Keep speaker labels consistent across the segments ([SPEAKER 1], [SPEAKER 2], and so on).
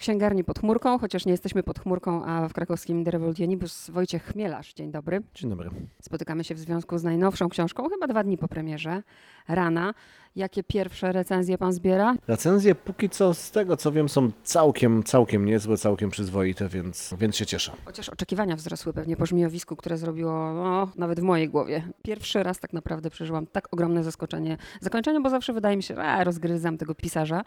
[SPEAKER 1] księgarni pod chmurką, chociaż nie jesteśmy pod chmurką, a w krakowskim The Wojciech Chmielarz. Dzień dobry.
[SPEAKER 2] Dzień dobry.
[SPEAKER 1] Spotykamy się w związku z najnowszą książką, chyba dwa dni po premierze, Rana. Jakie pierwsze recenzje pan zbiera?
[SPEAKER 2] Recenzje póki co z tego co wiem są całkiem, całkiem niezłe, całkiem przyzwoite, więc, więc się cieszę.
[SPEAKER 1] Chociaż oczekiwania wzrosły pewnie po żmijowisku, które zrobiło no, nawet w mojej głowie. Pierwszy raz tak naprawdę przeżyłam tak ogromne zaskoczenie zakończenia, bo zawsze wydaje mi się, że rozgryzam tego pisarza.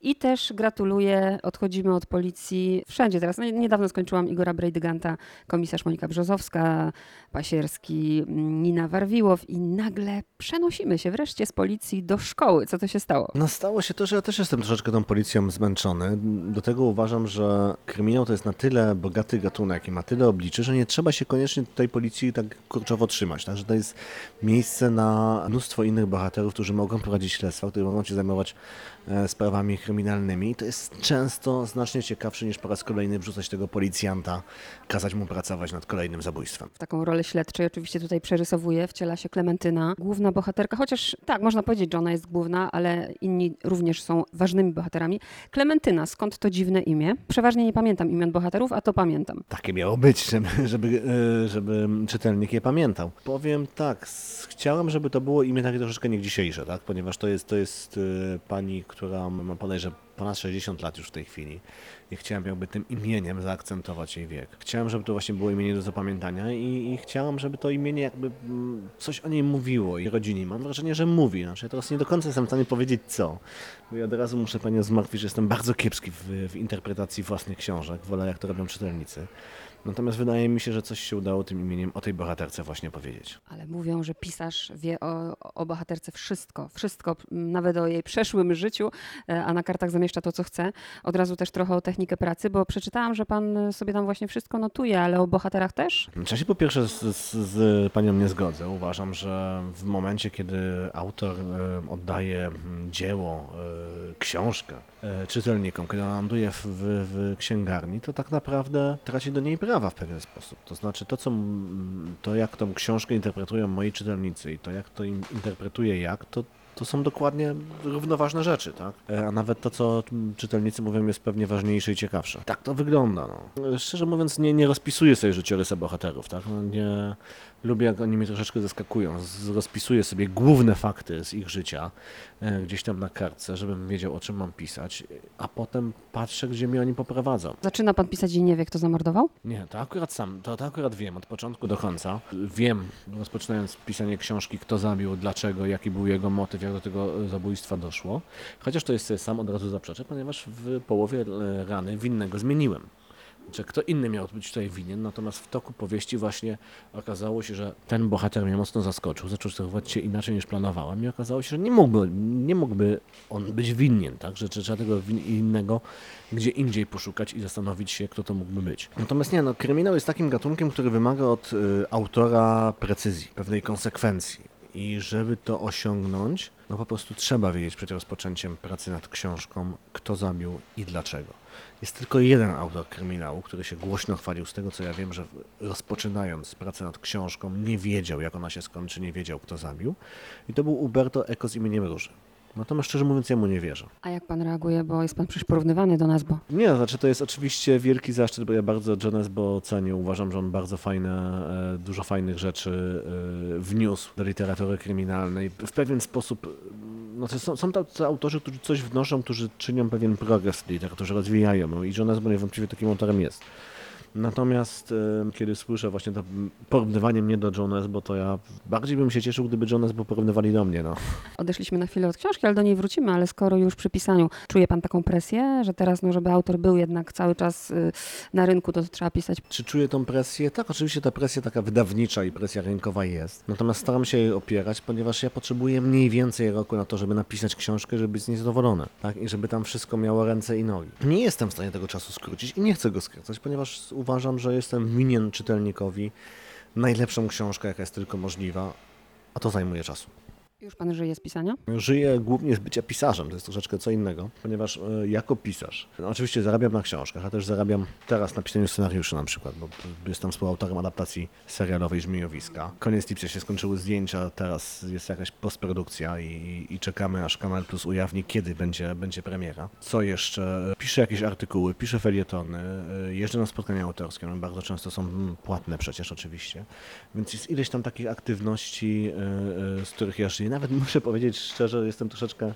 [SPEAKER 1] I też gratuluję, odchodzimy od policji wszędzie teraz. No, niedawno skończyłam Igora Brejdyganta, komisarz Monika Brzozowska, Pasierski, Nina Warwiłow i nagle przenosimy się wreszcie z policji do szkoły. Co to się stało?
[SPEAKER 2] No stało się to, że ja też jestem troszeczkę tą policją zmęczony. Do tego uważam, że kryminał to jest na tyle bogaty gatunek i ma tyle obliczy, że nie trzeba się koniecznie tej policji tak kurczowo trzymać. Także to jest miejsce na mnóstwo innych bohaterów, którzy mogą prowadzić śledztwa, którzy mogą się zajmować e, sprawami kryminalnymi. I to jest często znacznie ciekawsze niż po raz kolejny wrzucać tego policjanta, kazać mu pracować nad kolejnym zabójstwem.
[SPEAKER 1] W taką rolę śledczej oczywiście tutaj przerysowuje, wciela się Klementyna, główna bohaterka, chociaż tak, można powiedzieć, że ona jest główna, ale inni również są ważnymi bohaterami. Klementyna, skąd to dziwne imię? Przeważnie nie pamiętam imion bohaterów, a to pamiętam.
[SPEAKER 2] Takie miało być, żeby, e, żeby czytelnik je pamiętał. Powiem tak, chciałem, żeby to było imię takie troszeczkę nie dzisiejsze, tak? ponieważ to jest, to jest e, pani, która ma podejrzewam ponad 60 lat już w tej chwili i chciałem jakby tym imieniem zaakcentować jej wiek. Chciałem, żeby to właśnie było imienie do zapamiętania i, i chciałem, żeby to imienie jakby mm, coś o niej mówiło i rodzinie. Mam wrażenie, że mówi. Znaczy, ja teraz nie do końca jestem w stanie powiedzieć co. Bo ja od razu muszę panią zmartwić, że jestem bardzo kiepski w, w interpretacji własnych książek. Wolę jak to robią czytelnicy. Natomiast wydaje mi się, że coś się udało tym imieniem o tej bohaterce właśnie powiedzieć.
[SPEAKER 1] Ale mówią, że pisarz wie o, o bohaterce wszystko, wszystko, nawet o jej przeszłym życiu, e, a na kartach zamieszcza to, co chce. Od razu też trochę o technikę pracy, bo przeczytałam, że pan sobie tam właśnie wszystko notuje, ale o bohaterach też?
[SPEAKER 2] Ja się po pierwsze z, z, z panią nie zgodzę. Uważam, że w momencie, kiedy autor e, oddaje mm, dzieło, e, książkę czytelnikom, kiedy ona ląduje w, w, księgarni, to tak naprawdę traci do niej prawa w pewien sposób. To znaczy to, co, to jak tą książkę interpretują moi czytelnicy i to, jak to interpretuje jak, to to są dokładnie równoważne rzeczy, tak? E, A nawet to, co czytelnicy mówią, jest pewnie ważniejsze i ciekawsze. Tak to wygląda, no. E, Szczerze mówiąc, nie, nie rozpisuję sobie życiorysa bohaterów, tak? No, nie lubię, jak oni mnie troszeczkę zaskakują. Z- Rozpisuję sobie główne fakty z ich życia e, gdzieś tam na kartce, żebym wiedział, o czym mam pisać, a potem patrzę, gdzie mnie oni poprowadzą.
[SPEAKER 1] Zaczyna pan pisać i nie wie, kto zamordował?
[SPEAKER 2] Nie, to akurat sam, to, to akurat wiem od początku do końca. Wiem, rozpoczynając pisanie książki, kto zabił, dlaczego, jaki był jego motyw, jak do tego zabójstwa doszło. Chociaż to jest sam od razu zaprzeczę, ponieważ w połowie e, rany winnego zmieniłem. Znaczy, kto inny miał być tutaj winien, natomiast w toku powieści właśnie okazało się, że ten bohater mnie mocno zaskoczył, zaczął zachowywać się inaczej niż planowałem i okazało się, że nie mógłby, nie mógłby on być winien, tak? Że że trzeba tego innego gdzie indziej poszukać i zastanowić się, kto to mógłby być. Natomiast nie, no, kryminał jest takim gatunkiem, który wymaga od y, autora precyzji, pewnej konsekwencji. I żeby to osiągnąć, no po prostu trzeba wiedzieć przed rozpoczęciem pracy nad książką, kto zabił i dlaczego. Jest tylko jeden autor kryminału, który się głośno chwalił z tego, co ja wiem, że rozpoczynając pracę nad książką nie wiedział, jak ona się skończy, nie wiedział, kto zabił. I to był Uberto Eco z imieniem Róży. Natomiast szczerze mówiąc, ja mu nie wierzę.
[SPEAKER 1] A jak pan reaguje, bo jest pan przecież porównywany do nas, bo
[SPEAKER 2] Nie, to znaczy to jest oczywiście wielki zaszczyt, bo ja bardzo Jonas Bo cenię. Uważam, że on bardzo fajne, e, dużo fajnych rzeczy e, wniósł do literatury kryminalnej. W pewien sposób, mm, no to są, są tacy autorzy, którzy coś wnoszą, którzy czynią pewien progres w literaturze, rozwijają ją i Jonas Bo niewątpliwie takim autorem jest. Natomiast e, kiedy słyszę właśnie to porównywanie mnie do Jonas, bo to ja bardziej bym się cieszył, gdyby Jonas Bo porównywali do mnie, no.
[SPEAKER 1] odeszliśmy na chwilę od książki, ale do niej wrócimy, ale skoro już przy pisaniu czuje pan taką presję, że teraz, no, żeby autor był jednak cały czas y, na rynku, to trzeba pisać
[SPEAKER 2] Czy czuję tą presję? Tak, oczywiście ta presja taka wydawnicza i presja rynkowa jest. Natomiast staram się jej opierać, ponieważ ja potrzebuję mniej więcej roku na to, żeby napisać książkę, żeby być z niej zadowolony. Tak? I żeby tam wszystko miało ręce i nogi. Nie jestem w stanie tego czasu skrócić i nie chcę go skracać, ponieważ uważam, że jestem winien czytelnikowi najlepszą książkę, jaka jest tylko możliwa, a to zajmuje czasu.
[SPEAKER 1] Już pan żyje z pisania?
[SPEAKER 2] Żyję głównie z bycia pisarzem, to jest troszeczkę co innego, ponieważ e, jako pisarz, no oczywiście zarabiam na książkach, a też zarabiam teraz na pisaniu scenariuszy na przykład, bo jestem współautorem adaptacji serialowej Żmijowiska. Koniec lipca się skończyły zdjęcia, teraz jest jakaś postprodukcja i, i czekamy aż Kanal Plus ujawni, kiedy będzie, będzie premiera. Co jeszcze? Piszę jakieś artykuły, piszę felietony, e, jeżdżę na spotkania autorskie, no bardzo często są mm, płatne przecież oczywiście, więc jest ileś tam takich aktywności, e, z których ja żyję. Nawet muszę powiedzieć szczerze, jestem troszeczkę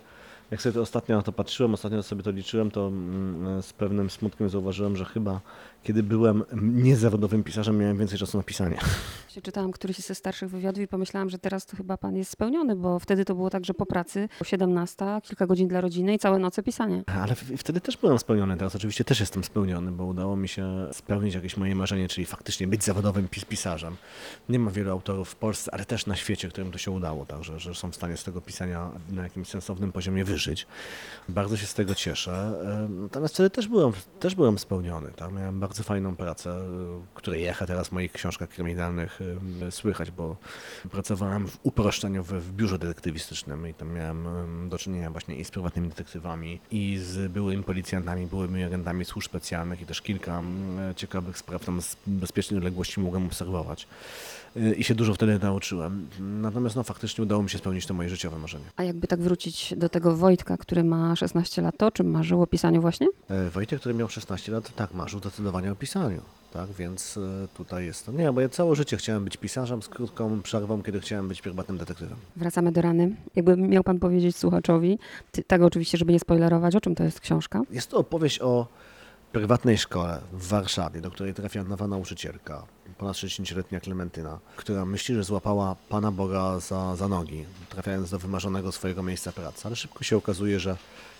[SPEAKER 2] jak sobie to ostatnio na to patrzyłem, ostatnio sobie to liczyłem, to mm, z pewnym smutkiem zauważyłem, że chyba kiedy byłem niezawodowym pisarzem, miałem więcej czasu na pisanie.
[SPEAKER 1] Się czytałam któryś ze starszych wywiadów i pomyślałam, że teraz to chyba pan jest spełniony, bo wtedy to było tak, że po pracy o 17, kilka godzin dla rodziny i całe noce pisanie.
[SPEAKER 2] Ale wtedy też byłem spełniony, teraz oczywiście też jestem spełniony, bo udało mi się spełnić jakieś moje marzenie, czyli faktycznie być zawodowym pis pisarzem. Nie ma wielu autorów w Polsce, ale też na świecie, którym to się udało, także że są w stanie z tego pisania na jakimś sensownym poziomie wyżyć. Bardzo się z tego cieszę. Em, Natomiast wtedy też byłem, też byłem spełniony. Tak? Miałem bardzo fajną pracę, y, której echa teraz w moich książkach kryminalnych y, słychać, bo pracowałem w uproszczeniu w, w biurze detektywistycznym i tam miałem em, do czynienia właśnie i z prywatnymi detektywami, i z byłymi policjantami, byłymi agentami służb specjalnych i też kilka ciekawych spraw tam z bezpiecznej odległości mogłem obserwować. I się dużo wtedy nauczyłem. Natomiast no, faktycznie udało mi się spełnić to moje życiowe marzenie.
[SPEAKER 1] A jakby tak wrócić do tego Wojtka, który ma 16 lat, to o czym marzył o pisaniu właśnie?
[SPEAKER 2] E, Wojtek, który miał 16 lat, tak, marzył zdecydowanie o pisaniu. Tak, więc e, tutaj jest to. Nie, bo ja całe życie chciałem być pisarzem z krótką przerwą, kiedy chciałem być prywatnym detektywem.
[SPEAKER 1] Wracamy do rany. Jakby miał pan powiedzieć słuchaczowi, ty, tak oczywiście, żeby nie spoilerować, o czym to jest książka?
[SPEAKER 2] Jest to opowieść o prywatnej szkole w Warszawie, do której trafia nowa nauczycielka, ponad 60-letnia Klementyna, która myśli, że złapała Pana Boga za, za nogi, trafiając do wymarzonego swojego miejsca pracy. Ale szybko się okazuje, że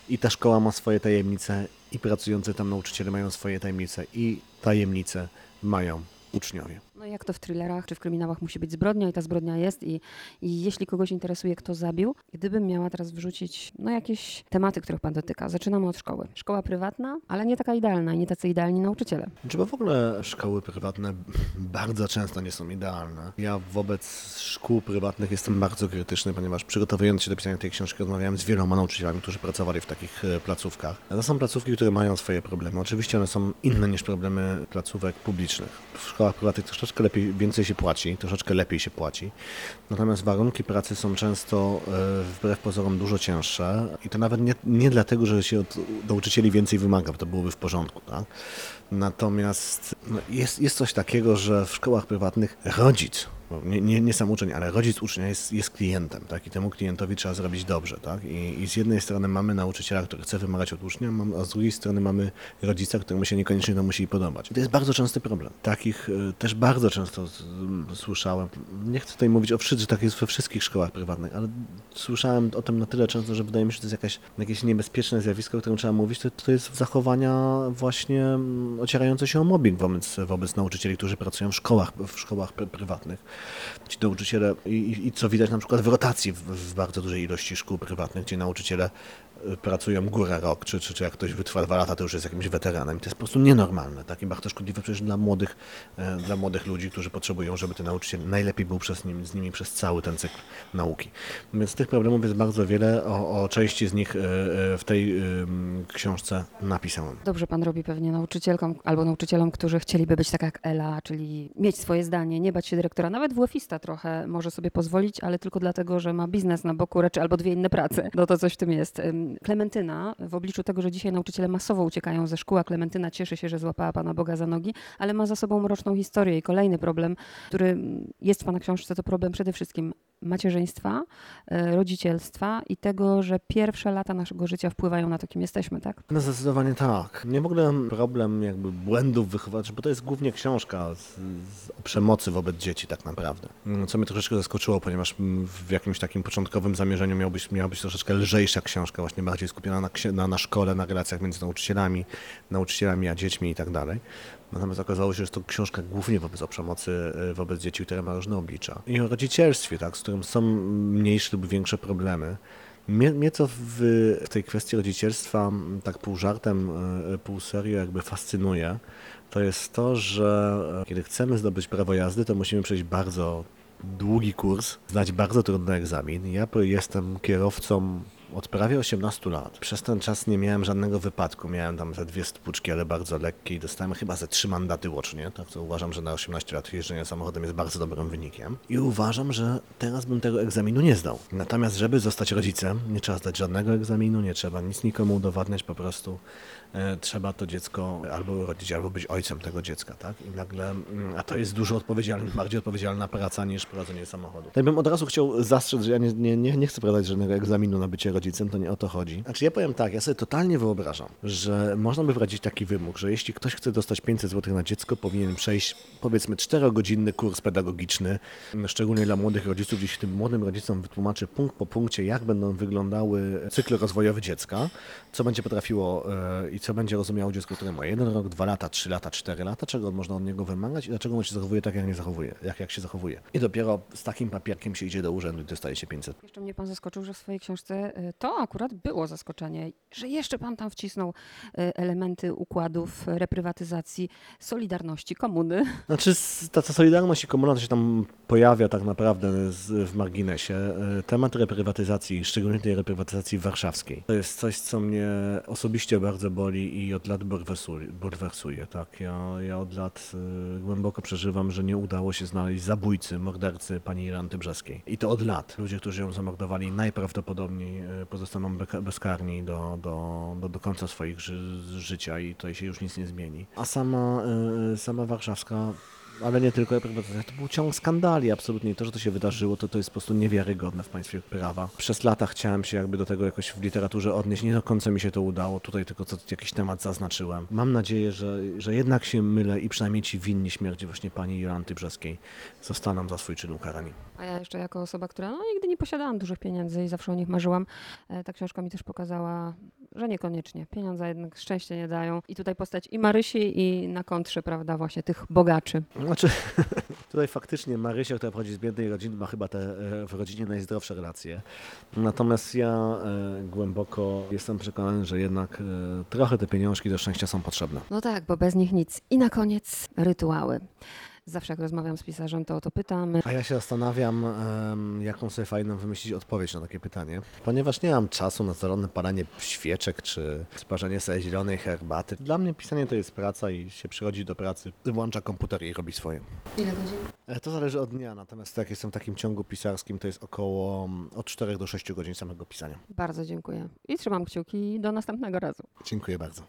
[SPEAKER 2] i ta szkoła ma swoje tajemnice, i pracujący tam nauczyciele mają swoje tajemnice, i tajemnice mają uczniowie.
[SPEAKER 1] No jak to w thrillerach czy w kryminałach musi być zbrodnia i ta zbrodnia jest i, i jeśli kogoś interesuje, kto zabił, gdybym miała teraz wrzucić no jakieś tematy, których pan dotyka. Zaczynamy od szkoły. Szkoła prywatna, ale nie taka idealna i nie tacy idealni nauczyciele.
[SPEAKER 2] Czy w ogóle szkoły prywatne bardzo często nie są idealne. Ja wobec szkół prywatnych jestem bardzo krytyczny, ponieważ przygotowując się do pisania tej książki rozmawiałem z wieloma nauczycielami, którzy pracowali w takich e, placówkach. To są placówki, które mają swoje problemy. Oczywiście one są inne niż problemy placówek publicznych. W szkołach prywatnych troszeczkę lepiej, więcej się płaci, troszeczkę lepiej się płaci. Natomiast warunki pracy są często e, wbrew pozorom dużo cięższe i to nawet nie, nie dlatego, że się od nauczycieli więcej wymaga, bo to byłoby w porządku. Tak? Natomiast no, jest, jest coś takiego, że w szkołach prywatnych rodzic, nie, nie, nie sam uczeń, ale rodzic ucznia jest, jest klientem, tak? I temu klientowi trzeba zrobić dobrze, tak? I, I z jednej strony mamy nauczyciela, który chce wymagać od ucznia, a z drugiej strony mamy rodzica, któremu się niekoniecznie to musi podobać. To jest bardzo częsty problem. Takich y, też bardzo często słyszałem. Nie chcę tutaj mówić o wszystkich, że tak jest we wszystkich szkołach prywatnych, ale słyszałem o tym na tyle często, że wydaje mi się, że to jest jakaś, jakieś niebezpieczne zjawisko, o którym trzeba mówić, to, to jest zachowania właśnie ocierające się o mobbing wobec, wobec nauczycieli, którzy pracują w szkołach, w szkołach pr- prywatnych. Ci nauczyciele, i, i- co widać na przykład w rotacji w, w bardzo dużej ilości szkół prywatnych, gdzie nauczyciele pracują górę rok, czy, czy, czy jak ktoś wytrwa dwa lata, to już jest jakimś weteranem. To jest po prostu nienormalne, tak? I bardzo szkodliwe przecież dla młodych, e, dla młodych ludzi, którzy potrzebują, żeby ten nauczyciel najlepiej był przez nim, z nimi przez cały ten cykl nauki. Więc tych problemów jest bardzo wiele, o, o części z nich e, e, w tej książce napisałem.
[SPEAKER 1] Dobrze pan robi pewnie nauczycielkom albo nauczycielom, którzy chcieliby być tak jak Ela, czyli mieć swoje zdanie, nie bać się dyrektora. Nawet WF-ista trochę może sobie pozwolić, ale tylko dlatego, że ma biznes na boku, raczej albo dwie inne prace. No to coś w tym jest. Klementyna, w obliczu tego, że dzisiaj nauczyciele masowo uciekają ze szkół, a Klementyna cieszy się, że złapała Pana Boga za nogi, ale ma za sobą mroczną historię i kolejny problem, który jest w Pana książce, to problem przede wszystkim macierzyństwa, e, rodzicielstwa i tego, że pierwsze lata naszego życia wpływają na to, kim jesteśmy, tak?
[SPEAKER 2] No zdecydowanie tak. Nie ogóle problem jakby błędów wychowawczych, bo to jest głównie książka z, z, o przemocy wobec dzieci tak naprawdę. Mm, Co mnie troszeczkę zaskoczyło, ponieważ w jakimś takim początkowym zamierzeniu miał być, miała być troszeczkę lżejsza książka, właśnie bardziej skupiona na, na, na szkole, na relacjach między nauczycielami, nauczycielami a dziećmi i tak dalej. Natomiast okazało się, że to książka głównie wobec o przemocy y, wobec dzieci, które ma różne oblicza. I o rodzicielstwie, tak, z którym są mniejsze lub większe problemy. Mnie, mnie co w, w tej kwestii rodzicielstwa tak pół żartem, e, pół serio jakby fascynuje, to jest to, że kiedy chcemy zdobyć prawo jazdy, to musimy przejść bardzo długi kurs, zdać bardzo trudny egzamin. Ja jestem kierowcą od prawie 18 lat. Przez ten czas nie miałem żadnego wypadku. Miałem tam ze dwie stłuczki, ale bardzo lekkie i dostałem chyba ze trzy mandaty łącznie. Tak to uważam, że na 18 lat jeżdżenia samochodem jest bardzo dobrym wynikiem. I uważam, że teraz bym tego egzaminu nie zdał. Natomiast, żeby zostać rodzicem, nie trzeba zdać żadnego egzaminu, nie trzeba nic nikomu udowadniać, po prostu e, trzeba to dziecko albo urodzić, albo być ojcem tego dziecka, tak? I nagle, mm, a to jest dużo odpowiedzialna, bardziej odpowiedzialna praca niż prowadzenie samochodu. Tak bym od razu chciał zastrzec, że ja nie, nie, nie chcę prowadzić żadnego egzaminu na bycie rodzicem, to nie o to chodzi. Znaczy ja powiem tak, ja sobie totalnie wyobrażam, że można by wprowadzić taki wymóg, że jeśli ktoś chce dostać 500 zł na dziecko, powinien przejść powiedzmy 4-godzinny kurs pedagogiczny, szczególnie dla młodych rodziców, gdzie się tym młodym rodzicom wytłumaczy punkt po punkcie, jak będą wyglądały cykle rozwojowe dziecka, co będzie potrafiło e, i co będzie rozumiało dziecko, które ma jeden rok, dwa lata, trzy lata, cztery lata, czego można od niego wymagać i dlaczego on się zachowuje tak, jak nie zachowuje, jak, jak się zachowuje. I dopiero z takim papierkiem się idzie do urzędu i dostaje się 500.
[SPEAKER 1] Jeszcze mnie pan zaskoczył, że w swojej książce y, to akurat było zaskoczenie, że jeszcze pan tam wcisnął y, elementy układów reprywatyzacji, solidarności, komuny.
[SPEAKER 2] Znaczy ta, ta solidarność i komuna to się tam pojawia tak naprawdę z, w marginesie. E, Temat reprywatyzacji, szczególnie tej reprywatyzacji warszawskiej, to jest coś, co mnie osobiście bardzo boli i od lat bulwersuje. tak? ja, ja od lat e, głęboko przeżywam, że nie udało się znaleźć zabójcy, mordercy pani Iranty Brzeskiej. I to od lat. Ludzie, którzy ją zamordowali najprawdopodobniej e, pozostaną bezkarni do, do, do, do końca swoich ży, życia i tutaj się już nic nie zmieni. A sama, e, sama warszawska ale nie tylko reprywatyzacja, to był ciąg skandali absolutnie. I To, że to się wydarzyło, to, to jest po prostu niewiarygodne w państwie prawa. Przez lata chciałem się jakby do tego jakoś w literaturze odnieść. Nie do końca mi się to udało. Tutaj tylko co, jakiś temat zaznaczyłem. Mam nadzieję, że, że jednak się mylę i przynajmniej ci winni śmierci właśnie pani Jolanty Brzeskiej zostaną za swój czyn ukarani.
[SPEAKER 1] A ja jeszcze jako osoba, która no, nigdy nie posiadałam dużych pieniędzy i zawsze o nich marzyłam, e, ta książka mi też pokazała, że niekoniecznie. Pieniądze jednak szczęście nie dają. I tutaj postać i Marysi i na kontrze, prawda, właśnie tych bogaczy.
[SPEAKER 2] Znaczy, tutaj faktycznie Marysia, która pochodzi z biednej rodziny, ma chyba te e, w rodzinie najzdrowsze relacje. Natomiast ja e, głęboko jestem przekonany, że jednak e, trochę te pieniążki do szczęścia są potrzebne.
[SPEAKER 1] No tak, bo bez nich nic. I na koniec rytuały. Zawsze jak rozmawiam z pisarzem, to o to pytam.
[SPEAKER 2] A ja się zastanawiam, em, jaką sobie fajną wymyślić odpowiedź na takie pytanie, ponieważ nie mam czasu na zalone palenie świeczek czy sparzenie sobie zielonej herbaty. Dla mnie pisanie to jest praca i się przychodzi do pracy, włącza komputer i robi swoje.
[SPEAKER 1] Ile godzin?
[SPEAKER 2] E, To zależy od dnia, natomiast jak jestem w takim ciągu pisarskim, to jest około mm, od 4 do 6 godzin samego pisania.
[SPEAKER 1] Bardzo dziękuję. I trzymam kciuki do następnego razu.
[SPEAKER 2] Dziękuję bardzo.